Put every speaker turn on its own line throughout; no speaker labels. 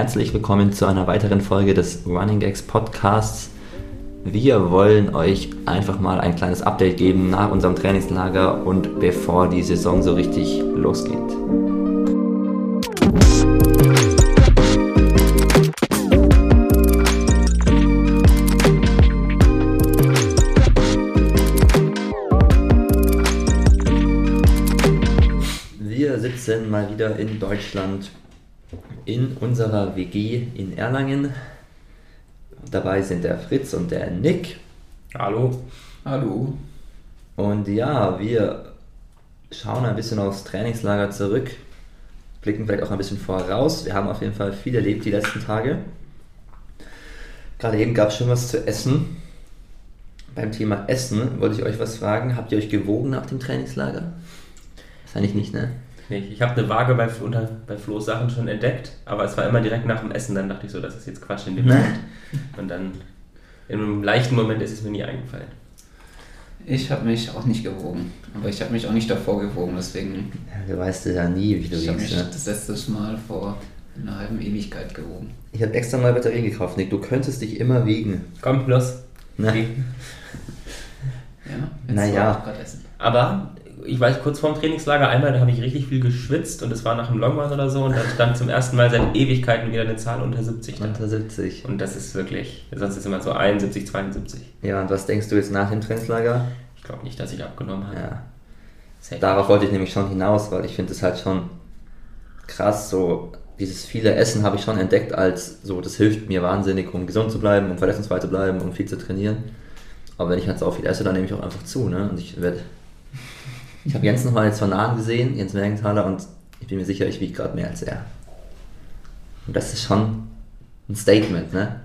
Herzlich willkommen zu einer weiteren Folge des Running Gags Podcasts. Wir wollen euch einfach mal ein kleines Update geben nach unserem Trainingslager und bevor die Saison so richtig losgeht. Wir sitzen mal wieder in Deutschland in unserer WG in Erlangen. Dabei sind der Fritz und der Nick.
Hallo.
Hallo.
Und ja, wir schauen ein bisschen aufs Trainingslager zurück, blicken vielleicht auch ein bisschen voraus. Wir haben auf jeden Fall viel erlebt die letzten Tage. Gerade eben gab es schon was zu essen. Beim Thema Essen wollte ich euch was fragen. Habt ihr euch gewogen nach dem Trainingslager? Wahrscheinlich nicht, ne?
Nicht. Ich habe eine Waage bei, unter, bei Flo's Sachen schon entdeckt, aber es war immer direkt nach dem Essen. Dann dachte ich so, das ist jetzt Quatsch in dem? Moment. Und dann, in einem leichten Moment ist es mir nie eingefallen.
Ich habe mich auch nicht gewogen, aber ich habe mich auch nicht davor gewogen, deswegen
Ja, du weißt ja nie, wie du
ich habe mich
wiegst. Ne?
das letzte Mal vor einer halben Ewigkeit gewogen.
Ich habe extra neue Batterien gekauft, Nick. Du könntest dich immer wiegen.
Komm, los.
Ne?
Geh.
Ja,
Naja.
war auch gerade essen.
Aber ich weiß, kurz vorm Trainingslager einmal, da habe ich richtig viel geschwitzt und es war nach einem Longrun oder so und dann stand zum ersten Mal seit Ewigkeiten wieder eine Zahl unter 70 da.
Unter 70.
Und das ist wirklich, sonst ist es immer so 71, 72.
Ja, und was denkst du jetzt nach dem Trainingslager?
Ich glaube nicht, dass ich abgenommen habe.
Ja,
Safe.
darauf wollte ich nämlich schon hinaus, weil ich finde es halt schon krass, so dieses viele Essen habe ich schon entdeckt als so, das hilft mir wahnsinnig, um gesund zu bleiben, um verletzungsfrei zu bleiben, um viel zu trainieren. Aber wenn ich halt so viel esse, dann nehme ich auch einfach zu, ne? Und ich werde. Ich habe Jens nochmal jetzt von nahen gesehen, Jens Mergenthaler, und ich bin mir sicher, ich wiege gerade mehr als er. Und das ist schon ein Statement, ne?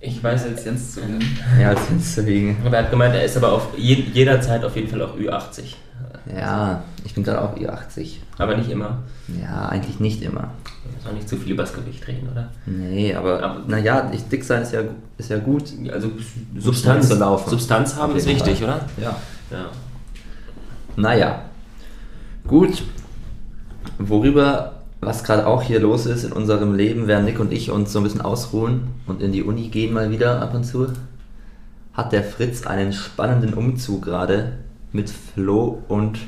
Ich weiß
als
jetzt,
Jens zu nennen.
Mehr als Jens zu wiegen.
aber er hat gemeint, er ist aber auf je, jederzeit auf jeden Fall auch Ü80.
Ja, ich bin gerade auch Ü80.
Aber nicht immer.
Ja, eigentlich nicht immer.
Ist auch nicht zu viel übers Gewicht reden, oder?
Nee, aber,
Aber-
naja, dick sein ist ja, ist ja gut.
Also
Substanz zu laufen.
Substanz haben ist wichtig,
Fall.
oder?
Ja.
Ja.
Naja, gut. Worüber, was gerade auch hier los ist in unserem Leben, während Nick und ich uns so ein bisschen ausruhen und in die Uni gehen mal wieder ab und zu, hat der Fritz einen spannenden Umzug gerade mit Flo und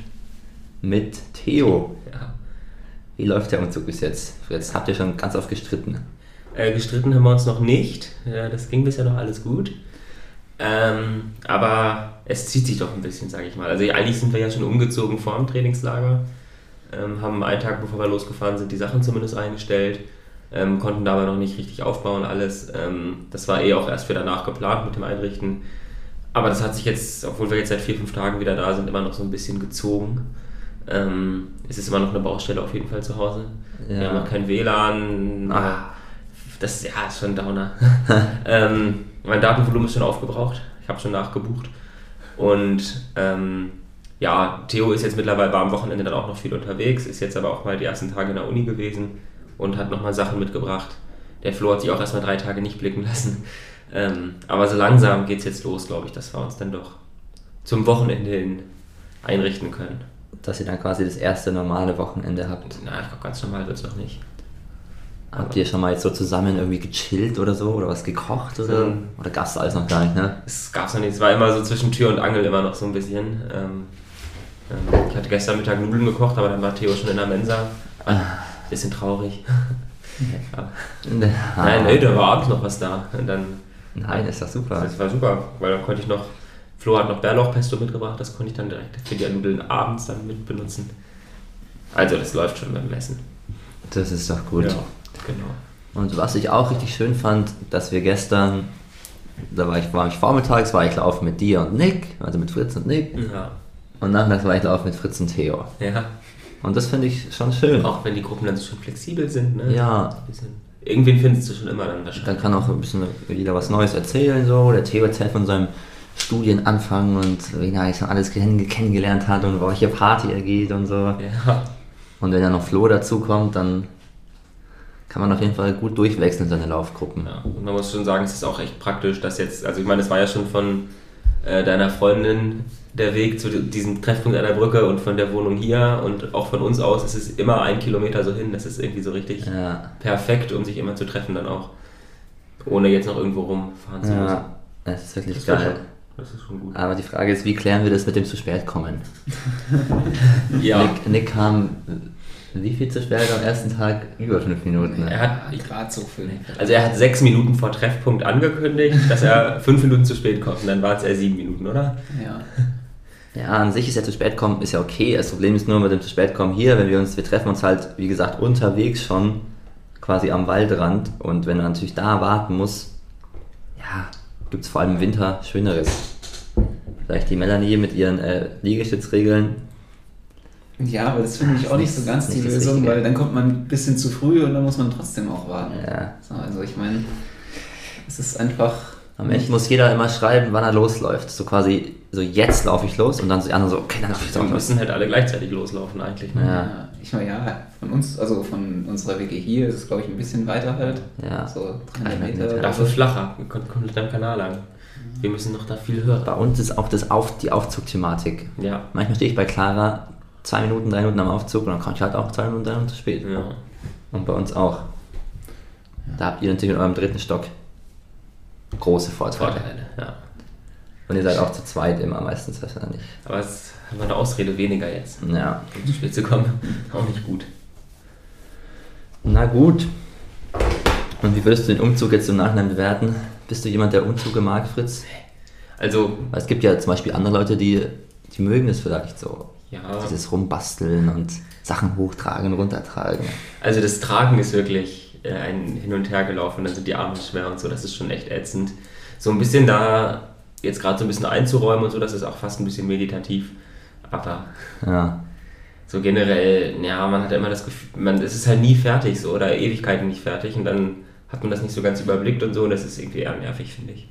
mit Theo.
ja.
Wie läuft der Umzug bis jetzt? Fritz, habt ihr schon ganz oft gestritten?
Äh, gestritten haben wir uns noch nicht. Ja, das ging bisher noch alles gut. Ähm, aber es zieht sich doch ein bisschen, sage ich mal. Also eigentlich sind wir ja schon umgezogen vor dem Trainingslager. Ähm, haben einen Tag, bevor wir losgefahren sind, die Sachen zumindest eingestellt. Ähm, konnten dabei noch nicht richtig aufbauen alles. Ähm, das war eh auch erst für danach geplant mit dem Einrichten. Aber das hat sich jetzt, obwohl wir jetzt seit vier, fünf Tagen wieder da sind, immer noch so ein bisschen gezogen. Ähm, es ist immer noch eine Baustelle auf jeden Fall zu Hause.
Ja.
Wir haben noch kein WLAN.
Ah.
Das ja, ist schon ein Downer. ähm, mein Datenvolumen ist schon aufgebraucht. Ich habe schon nachgebucht. Und ähm, ja, Theo ist jetzt mittlerweile war am Wochenende dann auch noch viel unterwegs, ist jetzt aber auch mal die ersten Tage in der Uni gewesen und hat nochmal Sachen mitgebracht. Der Flo hat sich auch erstmal drei Tage nicht blicken lassen. Ähm, aber so langsam geht es jetzt los, glaube ich, dass wir uns dann doch zum Wochenende hin einrichten können.
Dass ihr dann quasi das erste normale Wochenende habt.
Na, ich glaube, ganz normal wird es noch nicht.
Habt ihr schon mal jetzt so zusammen irgendwie gechillt oder so? Oder was gekocht oder?
So.
Oder gab's alles noch gar nicht, ne?
Es gab's noch nicht, es war immer so zwischen Tür und Angel immer noch so ein bisschen. Ähm, ähm, ich hatte gestern Mittag Nudeln gekocht, aber dann war Theo schon in der Mensa. Bisschen traurig. Aber, nein, nee, da war abends noch was da. Und dann,
Nein, ist das super.
das war super, weil dann konnte ich noch, Flo hat noch Bärlauchpesto mitgebracht, das konnte ich dann direkt für die Nudeln abends dann mit benutzen. Also das läuft schon beim Messen.
Das ist doch gut.
Ja, genau.
Und was ich auch richtig schön fand, dass wir gestern, da war ich, war ich vormittags, war ich laufen mit dir und Nick, also mit Fritz und Nick.
Ja.
Und nachmittags war ich laufen mit Fritz und Theo.
ja.
Und das finde ich schon schön.
Auch wenn die Gruppen dann so schon flexibel sind, ne?
Ja.
Irgendwen findest du schon immer dann wahrscheinlich.
Dann kann auch ein bisschen jeder was Neues erzählen, so. Der Theo erzählt von seinem Studienanfang und wen er eigentlich alles kenn kennengelernt hat und welche Party er geht und so.
Ja.
Und wenn dann noch Flo dazukommt, dann kann man auf jeden Fall gut durchwechseln, seine Laufgruppen.
Ja, und man muss schon sagen, es ist auch echt praktisch, dass jetzt, also ich meine, es war ja schon von äh, deiner Freundin der Weg zu diesem Treffpunkt an der Brücke und von der Wohnung hier und auch von uns aus ist es immer ein Kilometer so hin. Das ist irgendwie so richtig
Ja.
perfekt, um sich immer zu treffen dann auch. Ohne jetzt noch irgendwo rumfahren zu müssen.
Ja, das ist wirklich
Das,
geil.
schon, das ist schon gut.
Aber die Frage ist, wie klären wir das mit dem zu spät kommen?
Ja,
Nick, Nick kam wie viel zu spät am ersten Tag? Über fünf Minuten.
er
Ne?
hat,
gerade so viel.
also er hat sechs Minuten vor Treffpunkt angekündigt, dass er fünf Minuten zu spät kommt. Und dann waren es eher sieben Minuten, oder?
Ja.
Ja, an sich ist ja zu spät kommen, ist ja okay. Das Problem ist nur mit dem zu spät kommen hier, wenn wir uns, wir treffen uns halt, wie gesagt, unterwegs schon, quasi am Waldrand. Und wenn man natürlich da warten muss, ja, gibt es vor allem im Winter Schöneres. Vielleicht die Melanie mit ihren äh, Liegestützregeln.
Ja, aber das finde ich auch nicht so ganz die Lösung, weil dann kommt man ein bisschen zu früh und dann muss man trotzdem auch warten.
Ja.
So, also ich meine, es ist einfach.
Am Ende muss jeder immer schreiben, wann er losläuft. So quasi, so jetzt laufe ich los und dann so die anderen so, okay, dann laufe ich jetzt
Wir
los.
müssen halt alle gleichzeitig loslaufen eigentlich. Ne?
Ja.
Ich meine, ja, von uns, also von unserer WG hier ist es, glaube ich, ein bisschen weiter halt.
Ja.
So 300
300
Meter.
Dafür flacher, wir kommen komplett am Kanal lang. Wir müssen noch da viel höher.
Bei uns ist auch das Auf, die Aufzugthematik.
Ja.
Manchmal stehe ich bei Clara zwei Minuten, drei Minuten am Aufzug und dann komme ich halt auch zwei Minuten, drei Minuten zu spät.
ja.
Und bei uns auch. Da habt ihr natürlich in eurem dritten Stock große Vorteile.
Vorteile, ja.
Und ihr seid auch zu zweit immer meistens wahrscheinlich.
Aber es haben wir eine Ausrede weniger jetzt,
Ja.
um zu spät zu kommen. Auch nicht gut.
Na gut. Und wie würdest du den Umzug jetzt im Nachhinein bewerten? Bist du jemand, der Umzüge mag, Fritz?
Also,
es gibt ja zum Beispiel andere Leute, die, die mögen es vielleicht so.
Ja.
Dieses Rumbasteln und Sachen hochtragen, runtertragen.
Also das Tragen ist wirklich äh, ein Hin und Her gelaufen, dann sind die Arme schwer und so, das ist schon echt ätzend. So ein bisschen da jetzt gerade so ein bisschen einzuräumen und so, das ist auch fast ein bisschen meditativ. Aber
Ja.
so generell, ja, man hat immer das Gefühl, man, es ist halt nie fertig so oder Ewigkeiten nicht fertig und dann hat man das nicht so ganz überblickt und so und das ist irgendwie eher nervig, finde ich.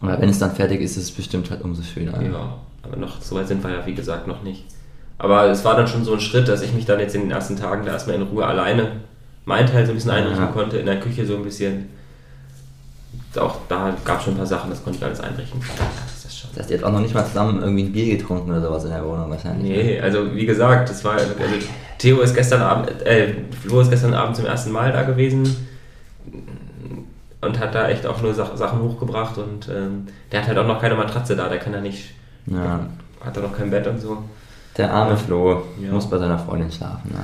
Aber wenn es dann fertig ist, ist es bestimmt halt umso schöner.
Ja, aber noch so weit sind wir ja, wie gesagt, noch nicht. Aber es war dann schon so ein Schritt, dass ich mich dann jetzt in den ersten Tagen da erstmal in Ruhe alleine mein Teil so ein bisschen einrichten
Ja.
konnte, in der Küche so ein bisschen. Auch da gab es schon ein paar Sachen, das konnte ich alles einrichten. Das ist schon.
Das heißt, ihr habt auch noch nicht mal zusammen irgendwie ein Bier getrunken oder sowas in der Wohnung wahrscheinlich.
Nee, also wie gesagt, das war. Also Theo ist gestern Abend, äh, Flo ist gestern Abend zum ersten Mal da gewesen und hat da echt auch nur Sach Sachen hochgebracht und ähm, der hat halt auch noch keine Matratze da, der kann da nicht.
Ja.
Hat er noch kein Bett und so.
Der arme Flo
Ja.
muss bei seiner Freundin schlafen. Ne?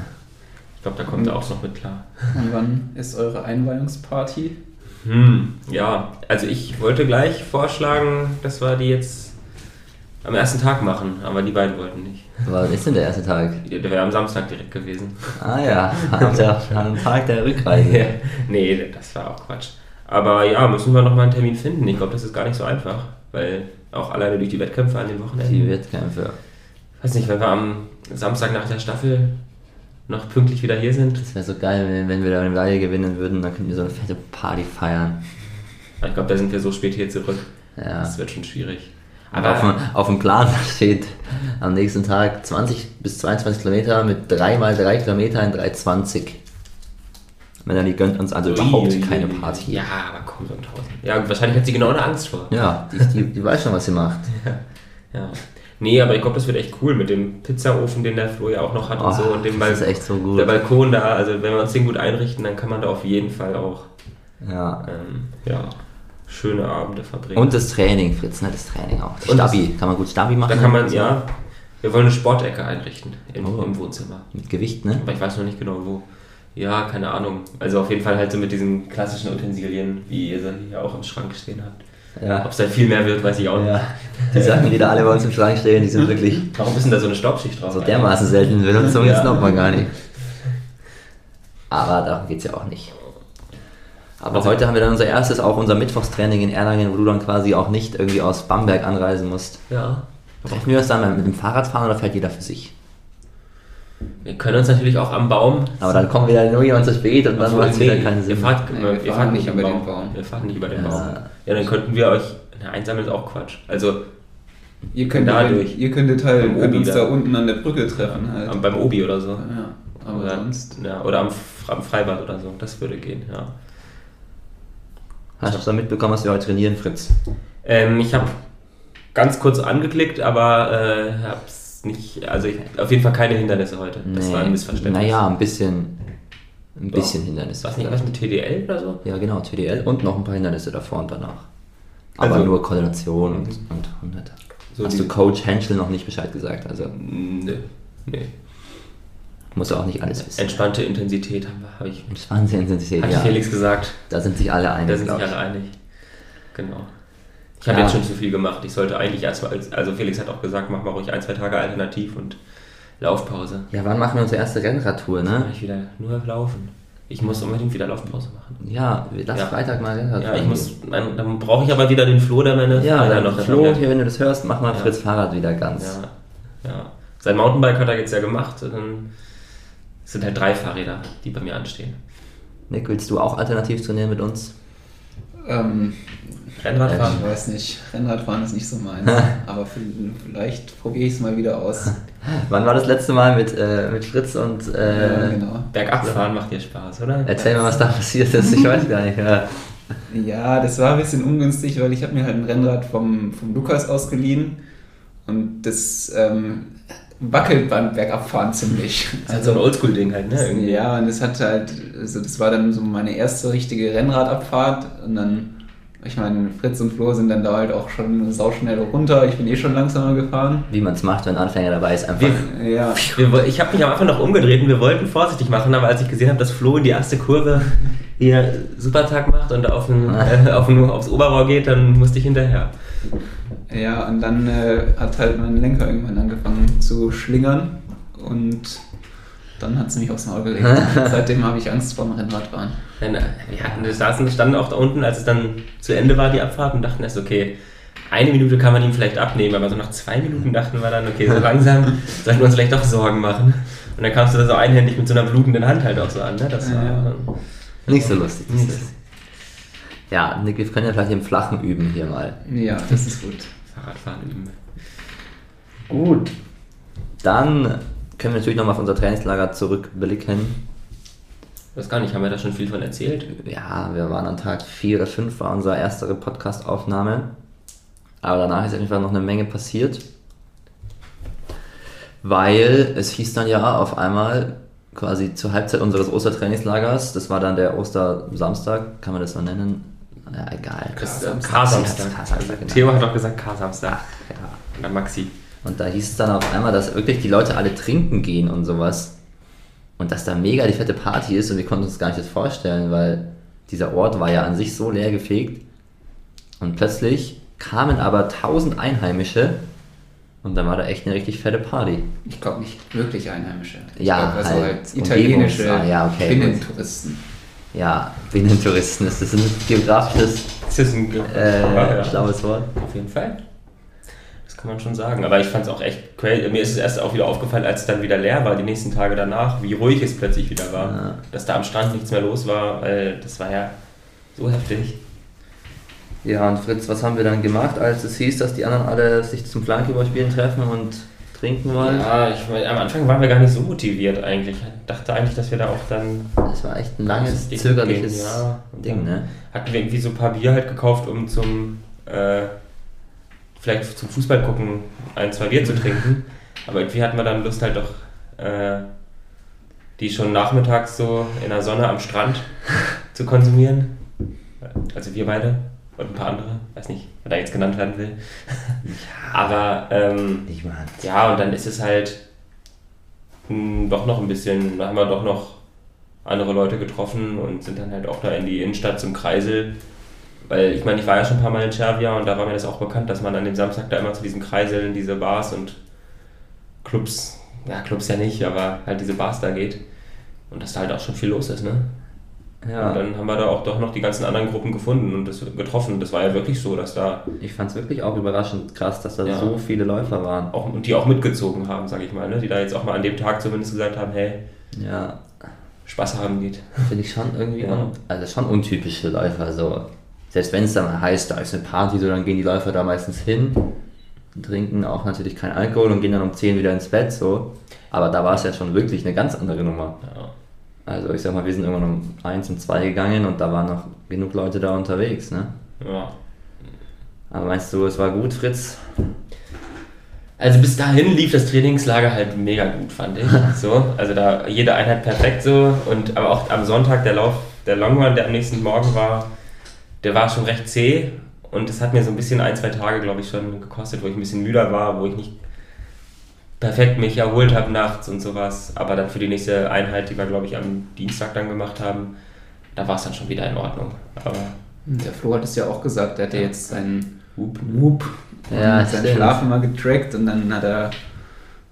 Ich glaube, da kommt er auch noch mit klar.
Und wann ist eure Einweihungsparty?
Hm, ja, also ich wollte gleich vorschlagen, dass wir die jetzt am ersten Tag machen, aber die beiden wollten nicht.
Wann ist denn der erste Tag?
Der wäre am Samstag direkt gewesen.
Ah ja, am Tag- am Tag der Rückreise.
nee, das war auch Quatsch. Aber ja, müssen wir nochmal einen Termin finden. Ich glaube, das ist gar nicht so einfach, weil auch alleine durch die Wettkämpfe an den Wochenenden.
Die Wettkämpfe.
weiß nicht, wenn wir am Samstag nach der Staffel noch pünktlich wieder hier sind.
Das wäre so geil, wenn, wenn wir da eine Medaille gewinnen würden, dann könnten wir so eine fette Party feiern.
Aber ich glaube, da sind wir so spät hier zurück.
Ja.
Das wird schon schwierig.
Aber auf, dem, auf dem Plan steht am nächsten Tag 20 bis 22 Kilometer mit 3 mal 3 Kilometer in 3,20. Melanie gönnt uns also überhaupt
Ui,
keine. Party.
Ja, aber komm, so ein Tausend. Ja, und wahrscheinlich hat sie genau eine Angst vor.
Ja, die, die, die weiß schon, was sie macht.
Ja. Nee, aber ich glaube, das wird echt cool mit dem Pizzaofen, den der Flo ja auch noch hat und
Oh,
so. Und dem
das ist echt so gut.
Der Balkon da, also wenn wir uns den gut einrichten, dann kann man da auf jeden Fall auch
Ja.
ähm, ja, schöne Abende verbringen.
Und das Training, Fritz, ne? Das Training auch.
Und das-
Stabi, kann man gut Stabi machen?
da kann man,
So.
ja, wir wollen eine Sportecke einrichten im,
Oh.
im Wohnzimmer.
Mit Gewicht, ne?
Aber ich weiß noch nicht genau wo. Ja, keine Ahnung. Also auf jeden Fall halt so mit diesen klassischen Utensilien, wie ihr sie hier auch im Schrank stehen habt.
Ja.
Ob es da viel mehr wird, weiß ich auch nicht.
ja. Die Sachen, die da alle bei uns im Schrank stehen, die sind wirklich
Warum ist denn da so eine Staubschicht drauf?
so dermaßen selten Benutzung, das
Ja.
glaubt man gar nicht. Aber darum geht es ja auch nicht. Aber
Also-
heute haben wir dann unser erstes, auch unser Mittwochstraining in Erlangen, wo du dann quasi auch nicht irgendwie aus Bamberg anreisen musst.
Ja.
Treffen wir uns dann mit dem Fahrrad fahren oder fährt jeder für sich?
Wir können uns natürlich auch am Baum.
Aber dann kommen wir dann nur jemand zu spät und dann macht es wieder keinen
Ihr
Sinn.
fahrt,
Nee,
wir
wir
fahren nicht über den Baum. Wir fahren nicht über den
Ja.
Baum. Ja, dann könnten wir euch. Na, einsammeln ist auch Quatsch. Also
Ihr könntet,
Dadurch.
ihr könntet halt
Am
könnt
Obi
uns
da.
da unten an der Brücke treffen halt.
am, beim Obi oder so.
ja, aber
oder,
sonst.
Ja, oder am, am Freibad oder so. Das würde gehen, ja.
Hast du schon mitbekommen, was wir heute trainieren, Fritz?
Ähm, ich habe ganz kurz angeklickt, aber äh, nicht, also ich, auf jeden Fall keine Hindernisse heute. Das war ein Missverständnis.
Naja, ein bisschen, ein
Doch.
bisschen Hindernisse.
War es nicht was mit TDL oder so?
Ja, genau, TDL und noch ein paar Hindernisse davor und danach. Aber
Also-
nur Koordination und, und 100.
So
Hast du Coach Henschel noch nicht Bescheid gesagt? Also
Nö. Nee.
muss auch nicht alles wissen.
Entspannte Intensität habe hab ich,
Entspannte Intensität,
hab
ja.
ich Felix gesagt.
Da sind sich alle einig,
Da sind sich alle einig. Genau. Ich habe
Ja.
jetzt schon zu viel gemacht. Ich sollte eigentlich erstmal, als- also Felix hat auch gesagt, mach mal ruhig ein, zwei Tage alternativ und Laufpause.
Ja, wann machen wir unsere erste Rennradtour, ne?
mach ich wieder nur laufen. Ich muss unbedingt wieder Laufpause machen.
Ja, lass
Ja.
Freitag mal Rennrad
Ja, ich muss, dann, dann brauche ich aber wieder den Flo, der meine
Ja, dann
noch
Flo, hier, wenn du das hörst, mach mal
Ja.
Fritz Fahrrad wieder ganz.
Ja, ja. Sein Mountainbike hat er jetzt ja gemacht. Dann es sind halt drei Fahrräder, die bei mir anstehen.
Nick, willst du auch alternativ trainieren mit uns?
Ähm,
Rennradfahren.
ich weiß nicht, Rennradfahren ist nicht so meins. aber vielleicht probiere ich es mal wieder aus.
Wann war das letzte Mal mit, äh, mit Fritz und
ja,
äh,
genau.
Bergabfahren macht dir Spaß, oder?
erzähl mal, was da passiert ist. Ich weiß gar nicht. Ja.
Ja, das war ein bisschen ungünstig, weil ich habe mir halt ein Rennrad vom, vom Lukas ausgeliehen und das ähm, wackelt beim Bergabfahren ziemlich.
Das ist so ein Oldschool-Ding halt, ne? Irgendwie.
Ja, und das hat halt, also das war dann so meine erste richtige Rennradabfahrt und dann, ich meine, Fritz und Flo sind dann da halt auch schon sauschnell runter, ich bin eh schon langsamer gefahren.
Wie man es macht, wenn ein Anfänger dabei ist. Einfach.
Ja,
Wir, ich habe mich am Anfang noch umgedreht und wir wollten vorsichtig machen, aber als ich gesehen habe, dass Flo in die erste Kurve hier Supertag macht und auf den, äh, auf den, aufs Oberrohr geht, dann musste ich hinterher.
Ja, und dann äh, hat halt mein Lenker irgendwann angefangen zu schlingern und dann hat es mich aufs Maul gelegt. Seitdem habe ich Angst vor dem Rennradfahren.
Äh, wir hatten, wir saßen, standen auch da unten, als es dann zu Ende war, die Abfahrt, und dachten erst, okay, eine Minute kann man ihm vielleicht abnehmen, aber so nach zwei Minuten dachten wir dann, okay, so langsam sollten wir uns vielleicht doch Sorgen machen. Und dann kamst du da so einhändig mit so einer blutenden Hand halt auch so an. Ne? Das war,
Ja.
Nicht so lustig.
Nicht
Das ist. Ja, Nick, wir können ja vielleicht im Flachen üben hier mal.
Ja, das ist gut.
Fahrradfahren üben.
Gut. Dann können wir natürlich nochmal auf unser Trainingslager zurückblicken.
Ich weiß gar nicht, haben wir da schon viel von erzählt?
Ja, wir waren an Tag 4 oder 5, war unsere erste Podcast-Aufnahme. Aber danach ist auf jeden Fall noch eine Menge passiert. Weil es hieß dann ja auf einmal, quasi zur Halbzeit unseres Ostertrainingslagers, das war dann der Ostersamstag, kann man das so nennen? Ja, egal. Genau.
Theo hat doch gesagt K-Samstag.
Ja.
Und dann Maxi.
Und da hieß es dann auf einmal, dass wirklich die Leute alle trinken gehen und sowas. Und dass da mega die fette Party ist und wir konnten uns gar nicht das vorstellen, weil dieser Ort war ja an sich so leer gefegt. Und plötzlich kamen aber tausend Einheimische und dann war da echt eine richtig fette Party.
Ich glaube nicht wirklich Einheimische. Ich
Ja,
glaub, also
halt
halt italienische
ah, ja, okay,
Binnentouristen.
Ja, Binnentouristen ist das ein geografisches
Das ist ein
äh,
ja,
schlaues Wort.
Auf jeden Fall. Das kann man schon sagen. Aber ich fand es auch echt crazy. Mir ist es erst auch wieder aufgefallen, als es dann wieder leer war, die nächsten Tage danach, wie ruhig es plötzlich wieder war.
Ja.
Dass da am Strand nichts mehr los war, weil das war ja so heftig.
Ja, und Fritz, was haben wir dann gemacht, als es hieß, dass die anderen alle sich zum Flankeballspielen treffen und trinken wollen?
Ja, ich, mein, am Anfang waren wir gar nicht so motiviert eigentlich. Ich dachte eigentlich, dass wir da auch dann
Das war echt ein langes,
Ding
zögerliches
gehen, ja.
Ding, ne?
Hatten wir irgendwie so ein paar Bier halt gekauft, um zum äh, vielleicht zum Fußball gucken ein, zwei Bier zu trinken. Aber irgendwie hatten wir dann Lust halt doch äh, die schon nachmittags so in der Sonne am Strand zu konsumieren. Also wir beide und ein paar andere, weiß nicht, wer da jetzt genannt werden will. Aber ähm,
Niemand.
ja, und dann ist es halt mh, doch noch ein bisschen, da haben wir doch noch andere Leute getroffen und sind dann halt auch da in die Innenstadt zum Kreisel. Weil ich meine, ich war ja schon ein paar Mal in Cervia und da war mir das auch bekannt, dass man an dem Samstag da immer zu diesen Kreiseln, diese Bars und Clubs, ja, Clubs ja nicht, aber halt diese Bars da geht. Und dass da halt auch schon viel los ist, ne?
Ja,
Und dann haben wir da auch doch noch die ganzen anderen Gruppen gefunden und das getroffen. Das war ja wirklich so, dass da
ich fand es wirklich auch überraschend krass, dass da
Ja.
so viele Läufer waren.
auch, und die auch mitgezogen haben, sag ich mal, ne? Die da jetzt auch mal an dem Tag zumindest gesagt haben, hey,
Ja,
Spaß haben geht.
finde ich schon irgendwie,
Ja.
also schon untypisch für Läufer. So. Selbst wenn es dann mal heißt, da ist eine Party, so dann gehen die Läufer da meistens hin, trinken auch natürlich keinen Alkohol und gehen dann um 10 wieder ins Bett. so. Aber da war es ja schon wirklich eine ganz andere Nummer.
Ja.
Also ich sag mal, wir sind irgendwann um 1 und 2 gegangen und da waren noch genug Leute da unterwegs. Ne?
ja.
Aber meinst du, es war gut, Fritz?
Also bis dahin lief das Trainingslager halt mega gut, fand ich. So, also da jede Einheit perfekt so und aber auch am Sonntag der Lauf, der Long Run, der am nächsten Morgen war, der war schon recht zäh und es hat mir so ein bisschen ein, zwei Tage, glaube ich, schon gekostet, wo ich ein bisschen müder war, wo ich nicht perfekt mich erholt habe nachts und sowas. Aber dann für die nächste Einheit, die wir, glaube ich, am Dienstag dann gemacht haben, da war es dann schon wieder in Ordnung. Aber
Der Flo hat es ja auch gesagt, der hatte jetzt seinen
Whoop.
Whoop
Ja,
und seinen
stimmt.
Schlaf immer getrackt und dann hat er,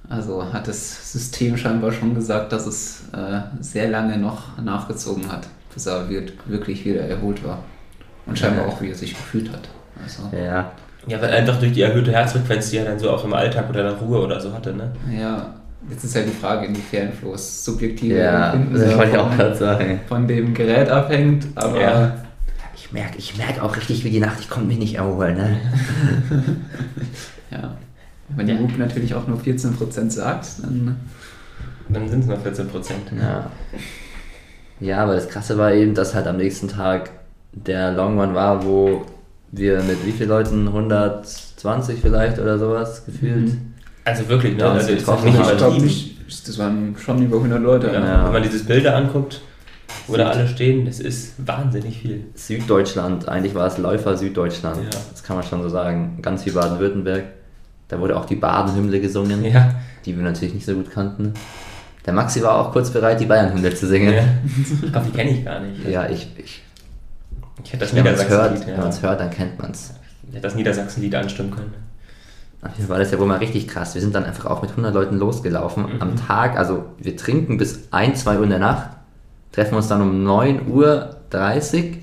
also hat das System scheinbar schon gesagt, dass es äh, sehr lange noch nachgezogen hat, bis er wird, wirklich wieder erholt war. Und scheinbar auch, wie er sich gefühlt hat. Also,
Ja.
Ja, weil einfach durch die erhöhte Herzfrequenz, die er dann so auch im Alltag oder in der Ruhe oder so hatte, ne?
ja, jetzt ist ja die Frage, inwiefern Flo's subjektive
Ja,
Empfinden
das wollte ich auch gerade sagen.
von dem Gerät abhängt, aber
Ja.
Ich merke ich merk auch richtig, wie die Nacht, ich konnte mich nicht erholen. Ne?
ja. Wenn die. Whoop natürlich auch nur 14% sagt, dann
Dann sind es noch 14 Prozent.
Ja. Ja, aber das Krasse war eben, dass halt am nächsten Tag der Long Run war, wo wir mit wie vielen Leuten? 120 vielleicht oder sowas gefühlt.
Mhm.
Also wirklich, ne?
Ja,
Also
das
ist nicht
ich glaube nicht, das waren schon über 100 Leute.
Ja.
Ja.
Wenn man dieses Bilder anguckt, wo da alle stehen, das ist wahnsinnig viel.
Süddeutschland, eigentlich war es Läufer Süddeutschland.
Ja.
Das kann man schon so sagen. Ganz wie Baden-Württemberg. Da wurde auch die Baden-Hymne gesungen,
Ja.
die wir natürlich nicht so gut kannten. Der Maxi war auch kurz bereit, die Bayern-Hymne zu singen.
ja. Aber die kenne ich gar nicht.
Ja, ich, ich
Ich hätte das
wenn man es hört,
ja.
dann kennt man es.
Ich hätte das Niedersachsen-Lied anstimmen können.
Fall war das ja wohl mal richtig krass. Wir sind dann einfach auch mit 100 Leuten losgelaufen.
Mhm.
Am Tag, also wir trinken bis 1, 2 Uhr in der Nacht, treffen uns dann um 9 Uhr 30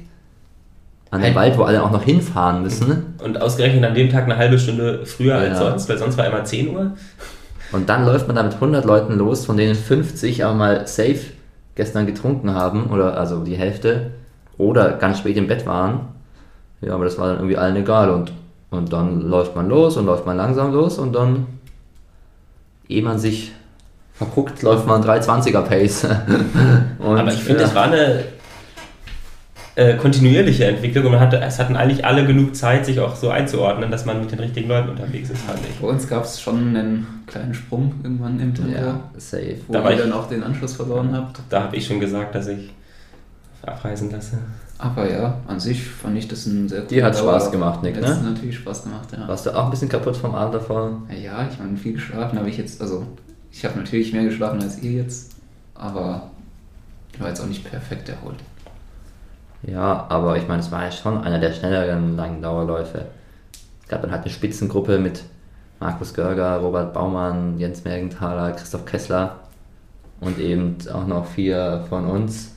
an dem. Wald, wo alle auch noch hinfahren müssen.
Und ausgerechnet an dem Tag eine halbe Stunde früher als
Ja.
sonst, weil sonst war immer 10 Uhr.
Und dann läuft man da mit 100 Leuten los, von denen 50 aber mal safe gestern getrunken haben, oder also die Hälfte, oder ganz spät im Bett waren. Ja, aber das war dann irgendwie allen egal. Und, und dann läuft man los und läuft man langsam los und dann, ehe man sich verguckt, läuft man 320er Pace. und,
Aber ich finde,
ja.
das war eine äh, kontinuierliche Entwicklung und man hatte, es hatten eigentlich alle genug Zeit, sich auch so einzuordnen, dass man mit den richtigen Leuten unterwegs ist, fand ich.
Bei uns gab es schon einen kleinen Sprung irgendwann im Tempo,
Ja, safe.
wo
Da
ihr
ich-
dann auch den Anschluss verloren habt.
Da habe ich schon gesagt, dass ich abreisen lasse.
Aber ja, an sich fand ich das ein sehr
Dir hat Spaß gemacht, Nick,
Mir hat's
ne?
natürlich Spaß gemacht, ja.
Warst du auch ein bisschen kaputt vom Abend davor?
Ja, ich meine, viel geschlafen habe ich jetzt, also ich habe natürlich mehr geschlafen als ihr jetzt, aber ich war jetzt auch nicht perfekt erholt.
Ja, aber ich meine, es war ja schon einer der schnelleren langen Dauerläufe. Es gab dann halt eine Spitzengruppe mit Markus Görger, Robert Baumann, Jens Mergenthaler, Christoph Kessler und eben auch noch vier von uns.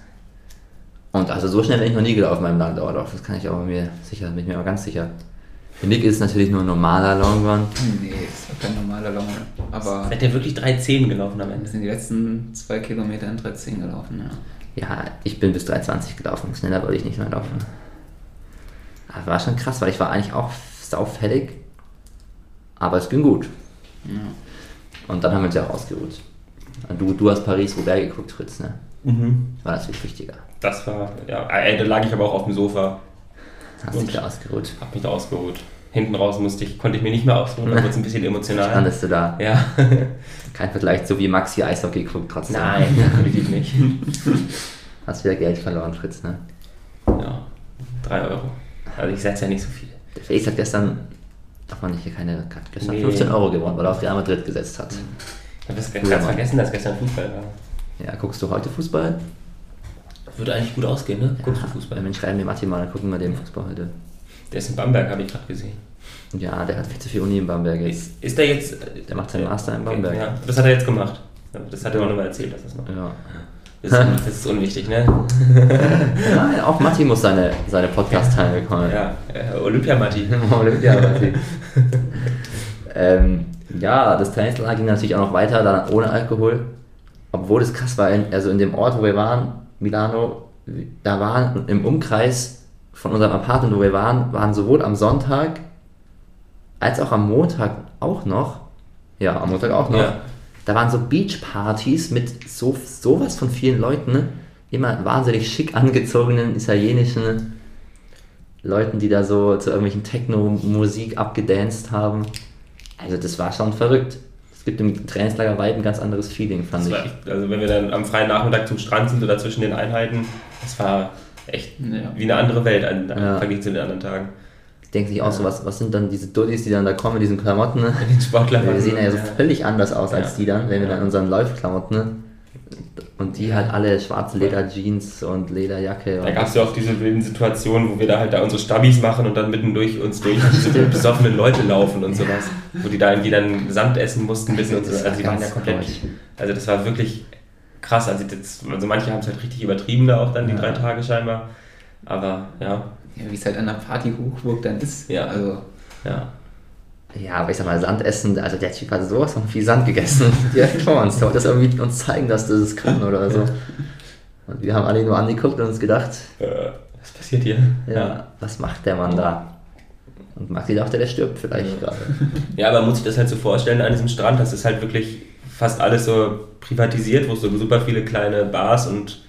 Und also so schnell bin ich noch nie gelaufen beim langen Dauerlauf, das kann ich aber mir sicher, bin ich mir aber ganz sicher. Für Nick ist es natürlich nur ein normaler Long Run.
Nee, das war kein normaler Long Run. Aber
Seid ihr wirklich 3,10 gelaufen am
wir
Ende?
sind die letzten zwei Kilometer in 13 gelaufen, ja.
Ja, ich bin bis 3,20 gelaufen, schneller wollte ich nicht mehr laufen. Aber war schon krass, weil ich war eigentlich auch saufällig, aber es ging gut.
ja.
Und dann haben wir uns ja auch ausgeruht. Du, du hast Paris-Roubaix geguckt, Fritz, ne?
Mhm.
War natürlich wichtiger.
Das war, ja, äh, da lag ich aber auch auf dem Sofa,
Hast dich da ausgeruht.
hab mich da ausgeruht. Hinten raus musste ich, konnte ich mir nicht mehr ausruhen, da wurde es ein bisschen emotional.
Standest du da?
Ja.
Kein Vergleich, so wie Maxi Eishockey guckt trotzdem.
Nein, definitiv nicht.
Hast wieder Geld verloren, Fritz, ne?
Ja, 3 Euro. Also ich setze ja nicht so viel.
Der Face hat gestern, darf man nicht hier keine, gestern
Nee.
15 Euro gewonnen, weil er auf Real Madrid gesetzt hat.
Ich habe ganz vergessen, dass gestern Fußball war.
Ja, guckst du heute Fußball?
Würde eigentlich gut ausgehen, ne? Guckst du Fußball?
Mensch, schreiben wir Matti mal, dann gucken wir den Fußball heute.
Der ist in Bamberg, habe ich gerade gesehen.
Ja, der hat viel zu viel Uni in Bamberg jetzt.
Ist, ist der jetzt. äh,
Der macht seinen Master in Bamberg.
Ja, das hat er jetzt gemacht. Das hat er auch nochmal erzählt, dass das noch.
Ja.
Das ist, das ist unwichtig, ne?
ja, auch Matti muss seine, seine Podcast-Teile bekommen.
Ja, äh, Olympiamatti.
Olympia, Matti. ähm, ja, das Trainingslager ging natürlich auch noch weiter, dann ohne Alkohol. Obwohl es krass war, in, also in dem Ort, wo wir waren, Milano, da waren im Umkreis von unserem Apartment, wo wir waren, waren sowohl am Sonntag als auch am Montag auch noch, ja, am Montag auch noch,
Ja.
da waren so Beachpartys mit so sowas von vielen Leuten, ne? immer wahnsinnig schick angezogenen italienischen Leuten, die da so zu irgendwelchen Techno-Musik abgedanced haben. Also das war schon verrückt. Es gibt im Trainingslager weit ein ganz anderes Feeling, fand ich.
echt, also wenn wir dann am freien Nachmittag zum Strand sind oder zwischen den Einheiten, das war echt
Ja.
wie eine andere Welt an, an
Ja.
verglichen zu den anderen Tagen.
denkt sich auch so, was, was sind dann diese Dullis, die dann da kommen mit diesen Klamotten? Ne?
Den Sportler
Wir sehen ja so völlig anders aus als
Ja.
die dann, wenn wir
Ja.
dann in unseren Läufklamotten, ne? Und die halt alle schwarze Lederjeans und Lederjacke.
Da
Und
gab es ja auch diese wilden Situationen, wo wir da halt da unsere Stabis machen und dann mitten durch uns durch diese besoffenen Leute laufen und sowas. Wo die da irgendwie dann Sand essen mussten bis und so. Also die
war
waren ja komplett. Also das war wirklich krass. Also, das, also manche haben es halt richtig übertrieben da auch dann, die
Ja.
drei Tage scheinbar. Aber ja,
Ja, wie es halt an der Party Hochburg dann ist.
Ja.
Also,
ja.
Ja, aber ich sag mal, Sand essen, also der Typ hat sowas von viel Sand gegessen, direkt vor uns. Der wollte das irgendwie uns zeigen, dass das es kann oder so. Und wir haben alle nur angeguckt und uns gedacht,
was passiert hier?
ja, was macht der Mann da? Und Maxi dachte, der stirbt vielleicht gerade.
Ja, aber man muss sich das halt so vorstellen an diesem Strand, das ist halt wirklich fast alles so privatisiert, wo es so super viele kleine Bars und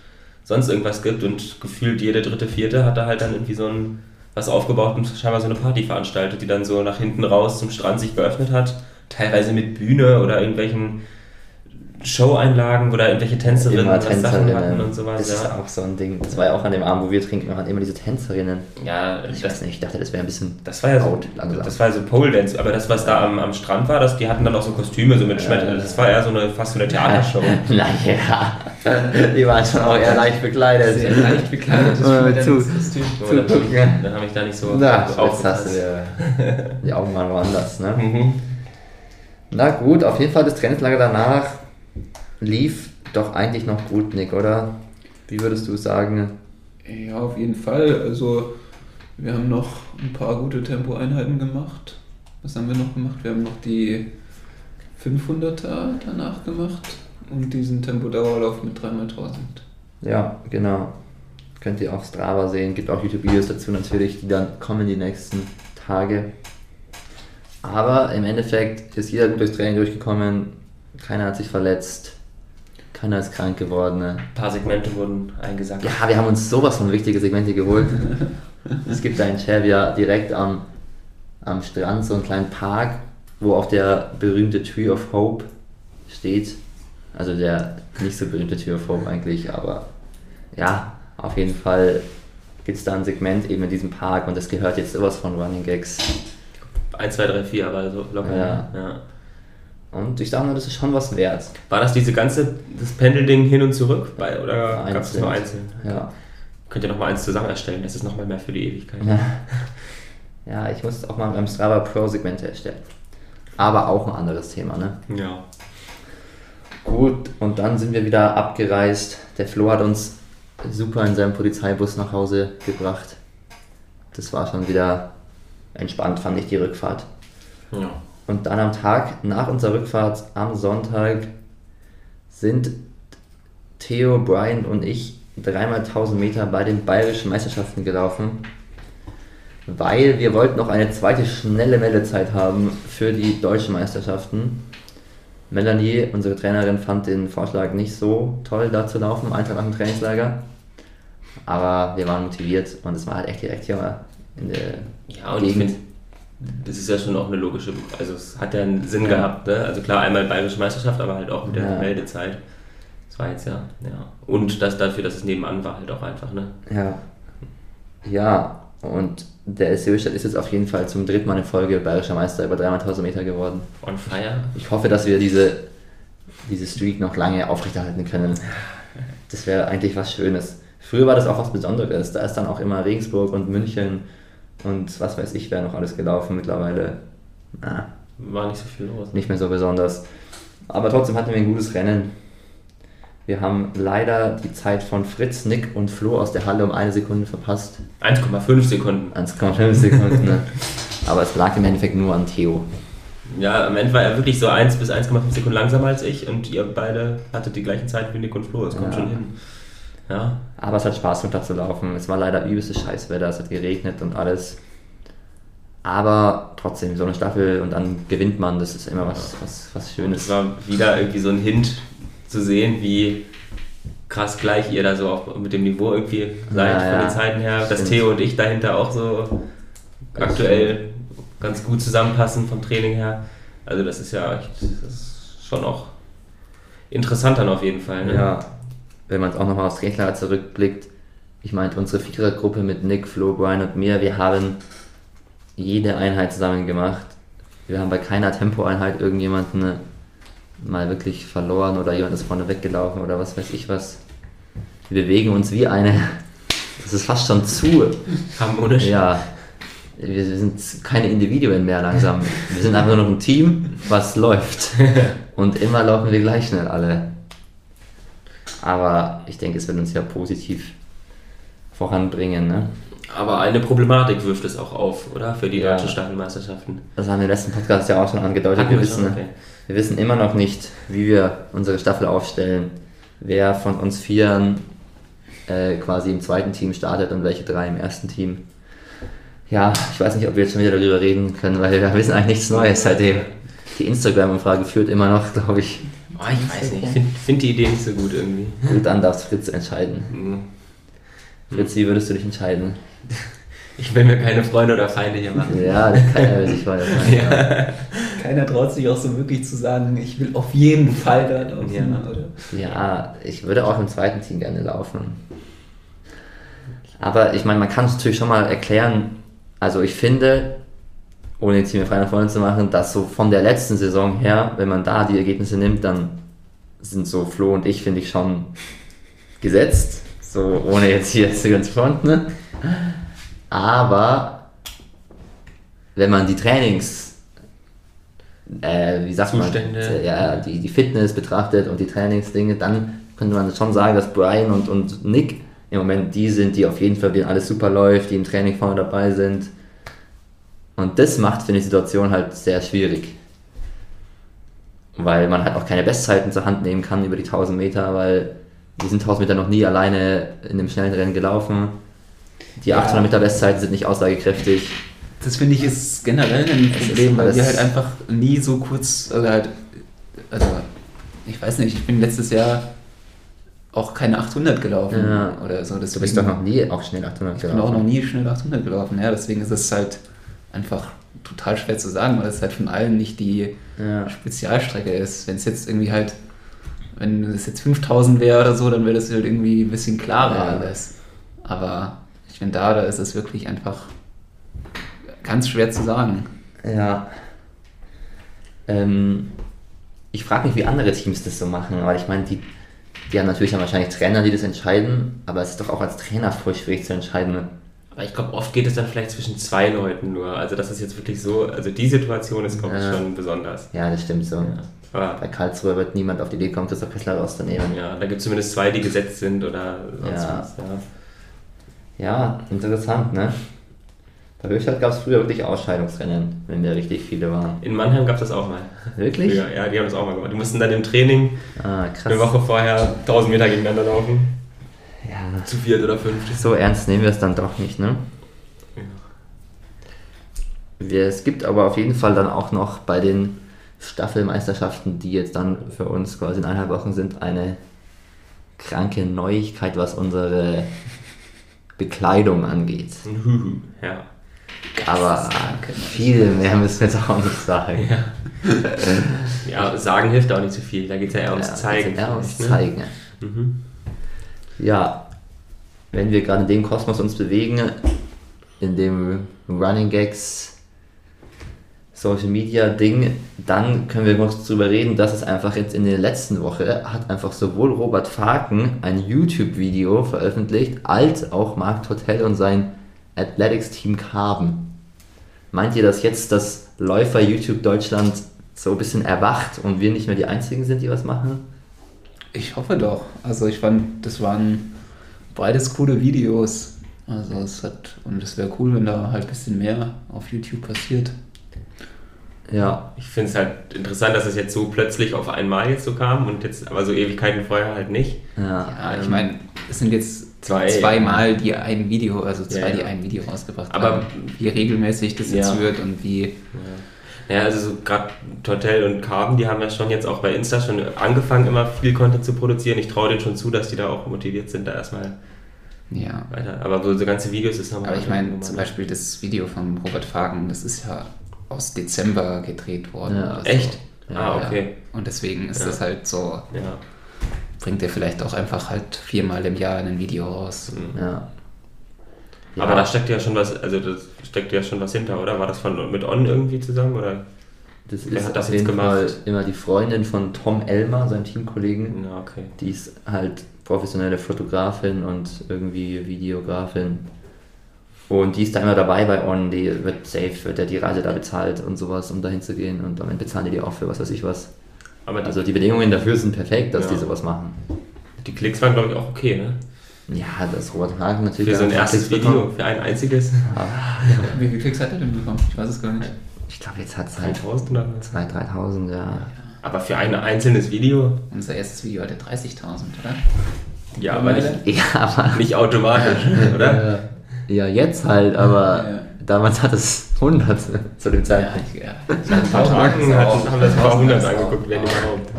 sonst irgendwas gibt und gefühlt jede dritte, vierte hat da halt dann irgendwie so ein was aufgebaut und scheinbar so eine Party veranstaltet, die dann so nach hinten raus zum Strand sich geöffnet hat, teilweise mit Bühne oder irgendwelchen Show-Einlagen oder irgendwelche Tänzerinnen
Immer Tänzerinnen.
hatten und sowas.
das ist
ja.
auch so ein Ding. Das war ja auch an dem Abend, wo wir trinken, hatten immer diese Tänzerinnen.
ja,
Ich
das,
weiß nicht, ich dachte, das wäre ein bisschen
Das war ja so,
out, langsam.
das war ja so Pole Dance, aber das, was da am, am Strand war, das, die hatten dann auch so Kostüme, so mit Schmetterlingen. Das war eher so eine, fast so eine Theatershow.
naja, die waren schon auch eher leicht bekleidet.
sehr leicht bekleidetes
Äh, zu-
Kostüm.
So, dann,
ja.
dann habe ich da nicht so
Na, jetzt hast du ja die Augen waren woanders, ne?
Mhm.
Na gut, auf jeden Fall das Trainingslager danach lief doch eigentlich noch gut, Nick, oder? Wie würdest du sagen?
Ja, auf jeden Fall. Also, wir haben noch ein paar gute Tempoeinheiten gemacht. Was haben wir noch gemacht? Wir haben noch die 500er danach gemacht und diesen Tempodauerlauf mit 3x1000.
Ja, genau. Könnt ihr auf Strava sehen, gibt auch YouTube-Videos dazu natürlich, die dann kommen die nächsten Tage. Aber im Endeffekt ist jeder gut durchs Training durchgekommen, keiner hat sich verletzt, keiner ist krank geworden. ne?
Ein paar Segmente wurden eingesackt.
Ja, wir haben uns sowas von wichtige Segmente geholt. es gibt da in Cervia direkt am, am Strand so einen kleinen Park, wo auch der berühmte Tree of Hope steht. Also der nicht so berühmte Tree of Hope eigentlich, aber ja, auf jeden Fall gibt es da ein Segment eben in diesem Park und das gehört jetzt sowas von Running Gags.
1, 2, 3, 4, aber so locker.
Ja.
Ja.
Und ich sage mal, das ist schon was wert.
War das diese ganze, das Pendelding hin und zurück? Bei, oder gab es nur einzeln?
Ja.
Könnt ihr nochmal eins zusammen erstellen, das ist nochmal mehr für die Ewigkeit.
Ja. ja, ich muss auch mal beim Strava Pro Segmente erstellen. Aber auch ein anderes Thema, ne?
Ja.
Gut, und dann sind wir wieder abgereist. Der Flo hat uns super in seinem Polizeibus nach Hause gebracht. Das war schon wieder entspannt, fand ich die Rückfahrt.
ja.
Und dann am Tag nach unserer Rückfahrt am Sonntag sind Theo, Brian und ich dreimal 1000 Meter bei den bayerischen Meisterschaften gelaufen, weil wir wollten noch eine zweite schnelle Meldezeit haben für die deutschen Meisterschaften. Melanie, unsere Trainerin, fand den Vorschlag nicht so toll, da zu laufen, einen Tag nach dem Trainingslager. Aber wir waren motiviert und es war halt echt direkt hier in der
Ja, und ich
Gegend.
Das ist ja schon auch eine logische, also es hat ja einen Sinn gehabt, ne? Also klar, einmal Bayerische Meisterschaft, aber halt auch mit der
Ja.
Meldezeit. Das war jetzt ja, ja. Und das dafür, dass es nebenan war, halt auch einfach, ne?
Ja. Ja, und der SC Höchstadt ist jetzt auf jeden Fall zum dritten Mal in Folge bayerischer Meister über 300.000 Meter geworden.
On fire.
Ich hoffe, dass wir diese, diese Streak noch lange aufrechterhalten können. Das wäre eigentlich was Schönes. Früher war das auch was Besonderes. Da ist dann auch immer Regensburg und München und was weiß ich, wer noch alles gelaufen. Mittlerweile na,
War nicht so viel los.
nicht mehr so besonders. Aber trotzdem hatten wir ein gutes Rennen. Wir haben leider die Zeit von Fritz, Nick und Flo aus der Halle um eine Sekunde verpasst.
1,5 Sekunden.
1,5 Sekunden. Ne? Aber es lag im Endeffekt nur an Theo.
Ja, am Ende war er wirklich so 1 bis 1,5 Sekunden langsamer als ich und ihr beide hattet die gleichen Zeit wie Nick und Flo. Das kommt
Ja.
schon hin. Ja,
Aber es hat Spaß runter zu laufen. Es war leider übelstes Scheißwetter, es hat geregnet und alles. Aber trotzdem, so eine Staffel und dann gewinnt man, das ist immer was, was, was
und
Schönes.
es war wieder irgendwie so ein Hint zu sehen, wie krass gleich ihr da so auf, mit dem Niveau irgendwie seid
Ja,
von den Zeiten her. Dass
Stimmt.
Theo und ich dahinter auch so aktuell ganz gut zusammenpassen vom Training her. Also das ist ja echt, das ist schon auch interessant dann auf jeden Fall. Ne?
Ja, wenn man auch nochmal aufs Trainingslager zurückblickt, ich meinte, unsere Vierergruppe mit Nick, Flo, Brian und mir, wir haben jede Einheit zusammen gemacht. Wir haben bei keiner Tempoeinheit irgendjemanden mal wirklich verloren oder jemand ist vorne weggelaufen oder was weiß ich was. Wir bewegen uns wie eine, das ist fast schon zu,
Harmonisch.
ja, wir sind keine Individuen mehr langsam. Wir sind einfach nur noch ein Team, was läuft. Und immer laufen wir gleich schnell alle. Aber ich denke, es wird uns ja positiv voranbringen. Ne?
Aber eine Problematik wirft es auch auf, oder? Für die
Ja.
deutschen Staffelmeisterschaften.
Das haben wir im letzten Podcast ja auch schon angedeutet. Wir wissen,
schon, okay.
wir wissen immer noch nicht, wie wir unsere Staffel aufstellen. Wer von uns Vieren äh, quasi im zweiten Team startet und welche drei im ersten Team. Ja, ich weiß nicht, ob wir jetzt schon wieder darüber reden können, weil wir wissen eigentlich nichts Neues seitdem. Die Instagram-Umfrage führt immer noch, glaube ich.
Oh, ich weiß nicht, ich finde find die Idee nicht so gut irgendwie.
Gut, dann darfst Fritz entscheiden.
Hm.
Fritz, wie würdest du dich entscheiden?
Ich will mir keine Freunde oder Feinde hier machen.
Ja, keiner will sich weiter
Ja.
Keiner traut sich auch so wirklich zu sagen, ich will auf jeden Fall da laufen.
Ja.
Oder?
Ja, ich würde auch im zweiten Team gerne laufen. Aber ich meine, man kann es natürlich schon mal erklären. Also ich finde, ohne jetzt hier mir frei nach vorne zu machen, dass so von der letzten Saison her, wenn man da die Ergebnisse nimmt, dann sind so Flo und ich, finde ich, schon gesetzt. So, ohne jetzt hier zu ganz fronten. Ne? Aber wenn man die Trainings, äh, wie sagt
Zustände.
man, ja, die, die Fitness betrachtet und die Trainingsdinge, dann könnte man schon sagen, dass Brian und, und Nick im Moment die sind, die auf jeden Fall, denen alles super läuft, die im Training vorne dabei sind. Und das macht, finde ich, die Situation halt sehr schwierig. Weil man halt auch keine Bestzeiten zur Hand nehmen kann über die 1000 Meter, weil die sind 1000 Meter noch nie alleine in einem schnellen Rennen gelaufen. Die
Ja.
800 Meter Bestzeiten sind nicht aussagekräftig.
Das finde ich ist generell ein Problem, weil wir halt einfach nie so kurz, oder halt, also ich weiß nicht, ich bin letztes Jahr auch keine 800 gelaufen
Ja.
oder so.
Du bist
deswegen-
doch noch nie auch schnell 800
Ich bin auch noch nie schnell 800 gelaufen, ja, deswegen ist es halt einfach total schwer zu sagen, weil es halt von allen nicht die
Ja.
Spezialstrecke ist. Wenn es jetzt irgendwie halt, wenn es jetzt 5000 wäre oder so, dann wäre das halt irgendwie ein bisschen klarer
Ja.
alles. Aber ich finde da, da ist es wirklich einfach ganz schwer zu sagen.
Ja. Ähm, ich frage mich, wie andere Teams das so machen, weil ich meine, die, die haben natürlich dann wahrscheinlich Trainer, die das entscheiden, aber es ist doch auch als Trainer voll schwierig zu entscheiden.
Aber ich glaube, oft geht es dann vielleicht zwischen zwei Leuten nur. Also das ist jetzt wirklich so, also die Situation ist, glaube ich,
Ja.
schon besonders.
Ja, das stimmt so.
Ja. Aber
Bei Karlsruhe wird niemand auf die Idee kommen, Christoph Kessler rauszunehmen.
ja, da gibt es zumindest zwei, die gesetzt sind oder sonst
Ja.
was. Ja.
Ja, interessant, ne? Bei Höchstadt gab es früher wirklich Ausscheidungsrennen, wenn wir richtig viele waren.
In Mannheim gab es das auch mal.
Wirklich?
Ja, ja, die haben das auch mal gemacht. Die mussten dann im Training
Ah,
eine Woche vorher 1000 Meter gegeneinander laufen.
Ja,
Zu viert oder fünft.
so ernst nehmen wir es dann doch nicht, ne?
Ja.
Es gibt aber auf jeden Fall dann auch noch bei den Staffelmeisterschaften, die jetzt dann für uns quasi in eineinhalb Wochen sind, eine kranke Neuigkeit, was unsere Bekleidung angeht.
Ja.
Aber viel mehr müssen wir jetzt auch nicht sagen.
Ja. ja, sagen hilft auch nicht so viel. Da geht es ja eher ums
Ja,
Zeigen.
Eher ums
ne?
Zeigen.
Mhm.
Ja, wenn wir gerade in dem Kosmos uns bewegen, in dem Running Gags, Social Media Ding, dann können wir kurz drüber reden, dass es einfach jetzt in der letzten Woche hat einfach sowohl Robert Faken ein YouTube-Video veröffentlicht, als auch Marc Totel und sein Athletics-Team Carbon. Meint ihr, dass jetzt das Läufer-YouTube Deutschland so ein bisschen erwacht und wir nicht mehr die Einzigen sind, die was machen?
Ich hoffe doch. Also ich fand, das waren beides coole Videos. Also es hat, und es wäre cool, wenn da halt ein bisschen mehr auf YouTube passiert.
Ja,
Ich finde es halt interessant, dass es jetzt so plötzlich auf einmal jetzt so kam und jetzt aber so Ewigkeiten vorher halt nicht.
ja.
Ja, ich
Ähm,
meine, es sind jetzt
zwei-
zweimal die ein Video, also zwei,
Ja, ja.
die ein Video rausgebracht
Aber-
haben. Wie regelmäßig das jetzt wird und wie.
Ja, also so gerade Tortel und Carben, die haben ja schon jetzt auch bei Insta schon angefangen, immer viel Content zu produzieren. Ich traue denen schon zu, dass die da auch motiviert sind, da erstmal
Ja.
weiter. Aber so, so ganze Videos ist nochmal.
Aber ich meine, zum Beispiel das Video von Robert Fagen, das ist ja aus Dezember gedreht worden.
Ja.
oder
Echt?
Ja,
ah, okay.
Und deswegen ist
Ja.
das halt so,
Ja.
bringt er vielleicht auch einfach halt viermal im Jahr ein Video raus.
Mhm.
Ja.
Aber da steckt ja schon was, also das steckt ja schon was hinter, oder? War das von mit On irgendwie zusammen? Oder?
das
wer
ist
hat das
auf
jetzt
jeden
gemacht?
Fall immer die Freundin von Tom Elmer, seinem Teamkollegen.
Ja, okay.
Die ist halt professionelle Fotografin und irgendwie Videografin. Und die ist da immer dabei bei On, die wird safe, wird ja die Reise da bezahlt und sowas, um dahin zu gehen. Und damit bezahlen die die auch für was weiß ich was.
Die,
Also die Bedingungen dafür sind perfekt, dass
Ja.
die sowas machen.
die Klicks waren, glaube ich, auch okay, ne?
Ja, das Robert Hagen natürlich.
Für so ein erstes Video,
bekommen.
für ein einziges.
Wie viele Klicks hat er denn bekommen? Ich weiß es gar nicht.
Ich glaube, jetzt hat es halt
3000 oder was?
2.000, 3.000, ja.
Aber für ein einzelnes Video?
Unser erstes Video hatte 30.000, oder?
Ja, aber nicht,
Ja, aber.
nicht automatisch, oder?
Ja, jetzt halt, aber
Ja.
damals hat es 100 zu dem
Ja,
Zeitpunkt.
ich, ja.
Ein paar Tagen haben das ein paar hundert angeguckt, wenn überhaupt.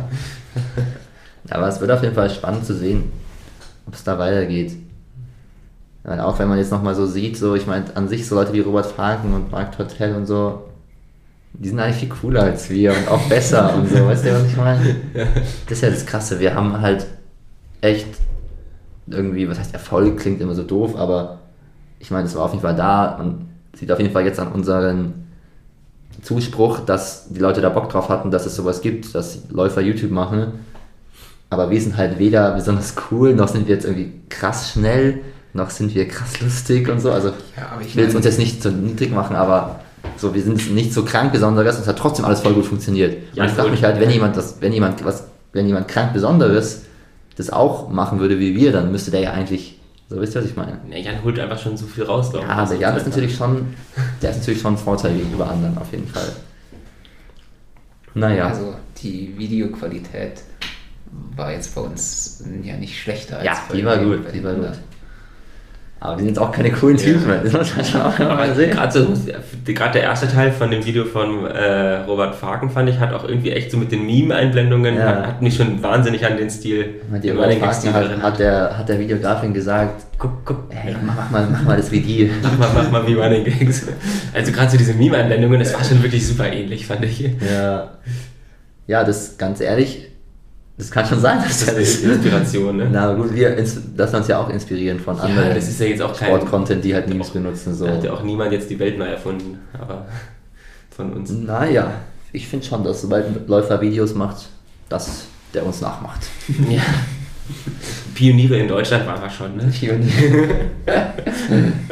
Aber es wird auf jeden Fall spannend zu sehen, ob es da weitergeht. Weil auch wenn man jetzt nochmal so sieht, so, ich meine, an sich so Leute wie Robert Franken und Mark Tortell und so, die sind eigentlich viel cooler als wir und auch besser und so, weißt du, was ich meine? Das ist ja das Krasse, wir haben halt echt irgendwie, was heißt Erfolg, klingt immer so doof, aber ich meine, es war auf jeden Fall da und sieht auf jeden Fall jetzt an unseren Zuspruch, dass die Leute da Bock drauf hatten, dass es sowas gibt, dass Läufer YouTube machen. Aber wir sind halt weder besonders cool, noch sind wir jetzt irgendwie krass schnell, noch sind wir krass lustig und so. Also
Ja, aber ich
will es uns jetzt nicht zu niedrig machen, aber so, wir sind nicht so krank Besonderes und es hat trotzdem alles voll gut funktioniert.
Ja,
und ich frage mich halt, wenn jemand das, wenn jemand was, wenn jemand krank Besonderes das auch machen würde wie wir, dann müsste der ja eigentlich, so wisst ihr, was ich meine?
Ja, Jan holt einfach schon so viel raus, glaube ich.
Ja, aber Jan ist natürlich schon, der ist natürlich schon ein Vorteil gegenüber anderen, auf jeden Fall. Naja,
Also die Videoqualität war jetzt bei uns ja nicht schlechter als
ja,
bei
die war gut, die war gut. Aber die sind jetzt auch keine coolen Typen, das muss man schon auch mal sehen.
Gerade so, gerade der erste Teil von dem Video von äh, Robert Faken fand ich, hat auch irgendwie echt so mit den Meme-Einblendungen,
Ja.
hat, hat mich schon wahnsinnig an den Stil,
Die
den
Robert Wagner hat, hat, der, hat der Videografin gesagt,
Guck, guck,
ey, mach, mach, mal, mach mal das wie die.
mach mal, mach mal wie Running Gags. Also gerade so diese Meme-Einblendungen, das war schon wirklich super ähnlich, fand ich.
Ja, ja das ganz ehrlich, das kann schon sein, dass
Das ist Inspiration, ne?
Na gut, wir lassen uns ja auch inspirieren von
Ja,
anderen
das ist ja jetzt auch kein-
Sport-Content, die halt Memes benutzen. So.
Da hat ja auch niemand jetzt die Welt neu erfunden, aber von uns.
Naja, ich finde schon, dass sobald ein Läufer Videos macht, dass der uns nachmacht.
Ja. Pioniere in Deutschland waren wir schon, ne?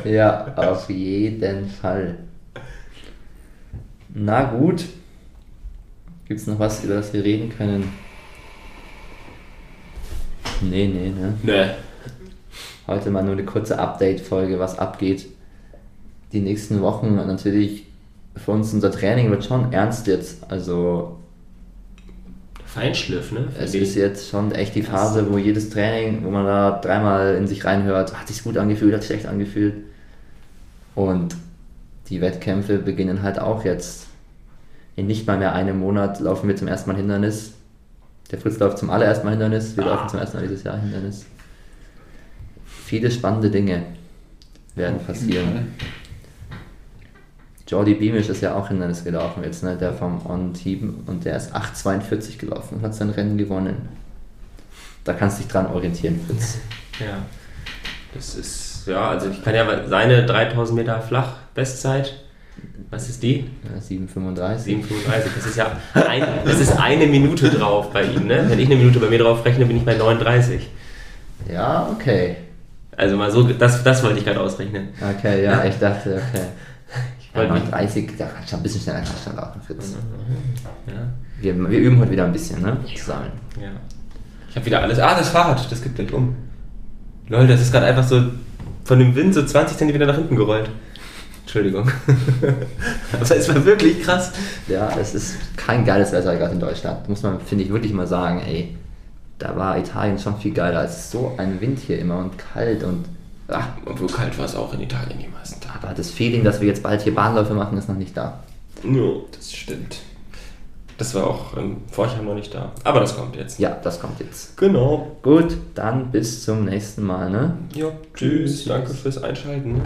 ja, auf jeden Fall. Na gut. Gibt es noch was, über das wir reden können? Nee, nee, ne?
Nö.
Heute mal nur eine kurze Update-Folge, was abgeht. Die nächsten Wochen natürlich für uns unser Training wird schon ernst jetzt. Also
Feinschliff, ne?
es ist jetzt schon echt die Phase, wo jedes Training, wo man da dreimal in sich reinhört, hat sich gut angefühlt, hat sich schlecht angefühlt. Und die Wettkämpfe beginnen halt auch jetzt. In nicht mal mehr einem Monat laufen wir zum ersten Mal Hindernis. Der Fritz läuft zum allerersten Mal Hindernis, wir
Ah.
laufen zum ersten Mal dieses Jahr Hindernis. Viele spannende Dinge werden passieren. Jordi Beamish ist ja auch Hindernis gelaufen jetzt, ne? der vom On-Team und der ist 8,42 gelaufen und hat sein Rennen gewonnen. Da kannst du dich dran orientieren, Fritz.
Ja. Das ist, ja, also ich kann ja seine 3000 Meter flach Bestzeit. Was ist die?
Ja, 7,35.
7,35. Das ist ja ein, das ist eine Minute drauf bei ihm, ne? Wenn ich eine Minute bei mir drauf rechne, bin ich bei 39.
Ja, okay.
Also mal so, das, das wollte ich gerade ausrechnen.
Okay, ja, ich dachte, okay.
Ich
Ja,
wollte
39, da kann schon ein bisschen schneller schon laufen, Fritz.
ja,
Wir, wir üben heute wieder ein bisschen, ne? Zusammen.
ja. Ich habe wieder alles. Ah, das Fahrrad, das gibt gleich um. Lol, das ist gerade einfach so von dem Wind so 20 cm nach hinten gerollt. Entschuldigung. Aber es war wirklich krass.
Ja, es ist kein geiles Wetter gerade in Deutschland. Muss man, finde ich, wirklich mal sagen, ey. Da war Italien schon viel geiler. Es ist so ein Wind hier immer und kalt und. Ah,
Obwohl kalt war es auch in Italien die meisten Tage.
aber das Feeling, dass wir jetzt bald hier Bahnläufe machen, ist noch nicht da.
Ja, das stimmt. Das war auch in Forchheim noch nicht da. Aber das kommt jetzt.
Ja, das kommt jetzt.
Genau.
Gut, dann bis zum nächsten Mal, ne?
Ja, tschüss. Danke fürs Einschalten.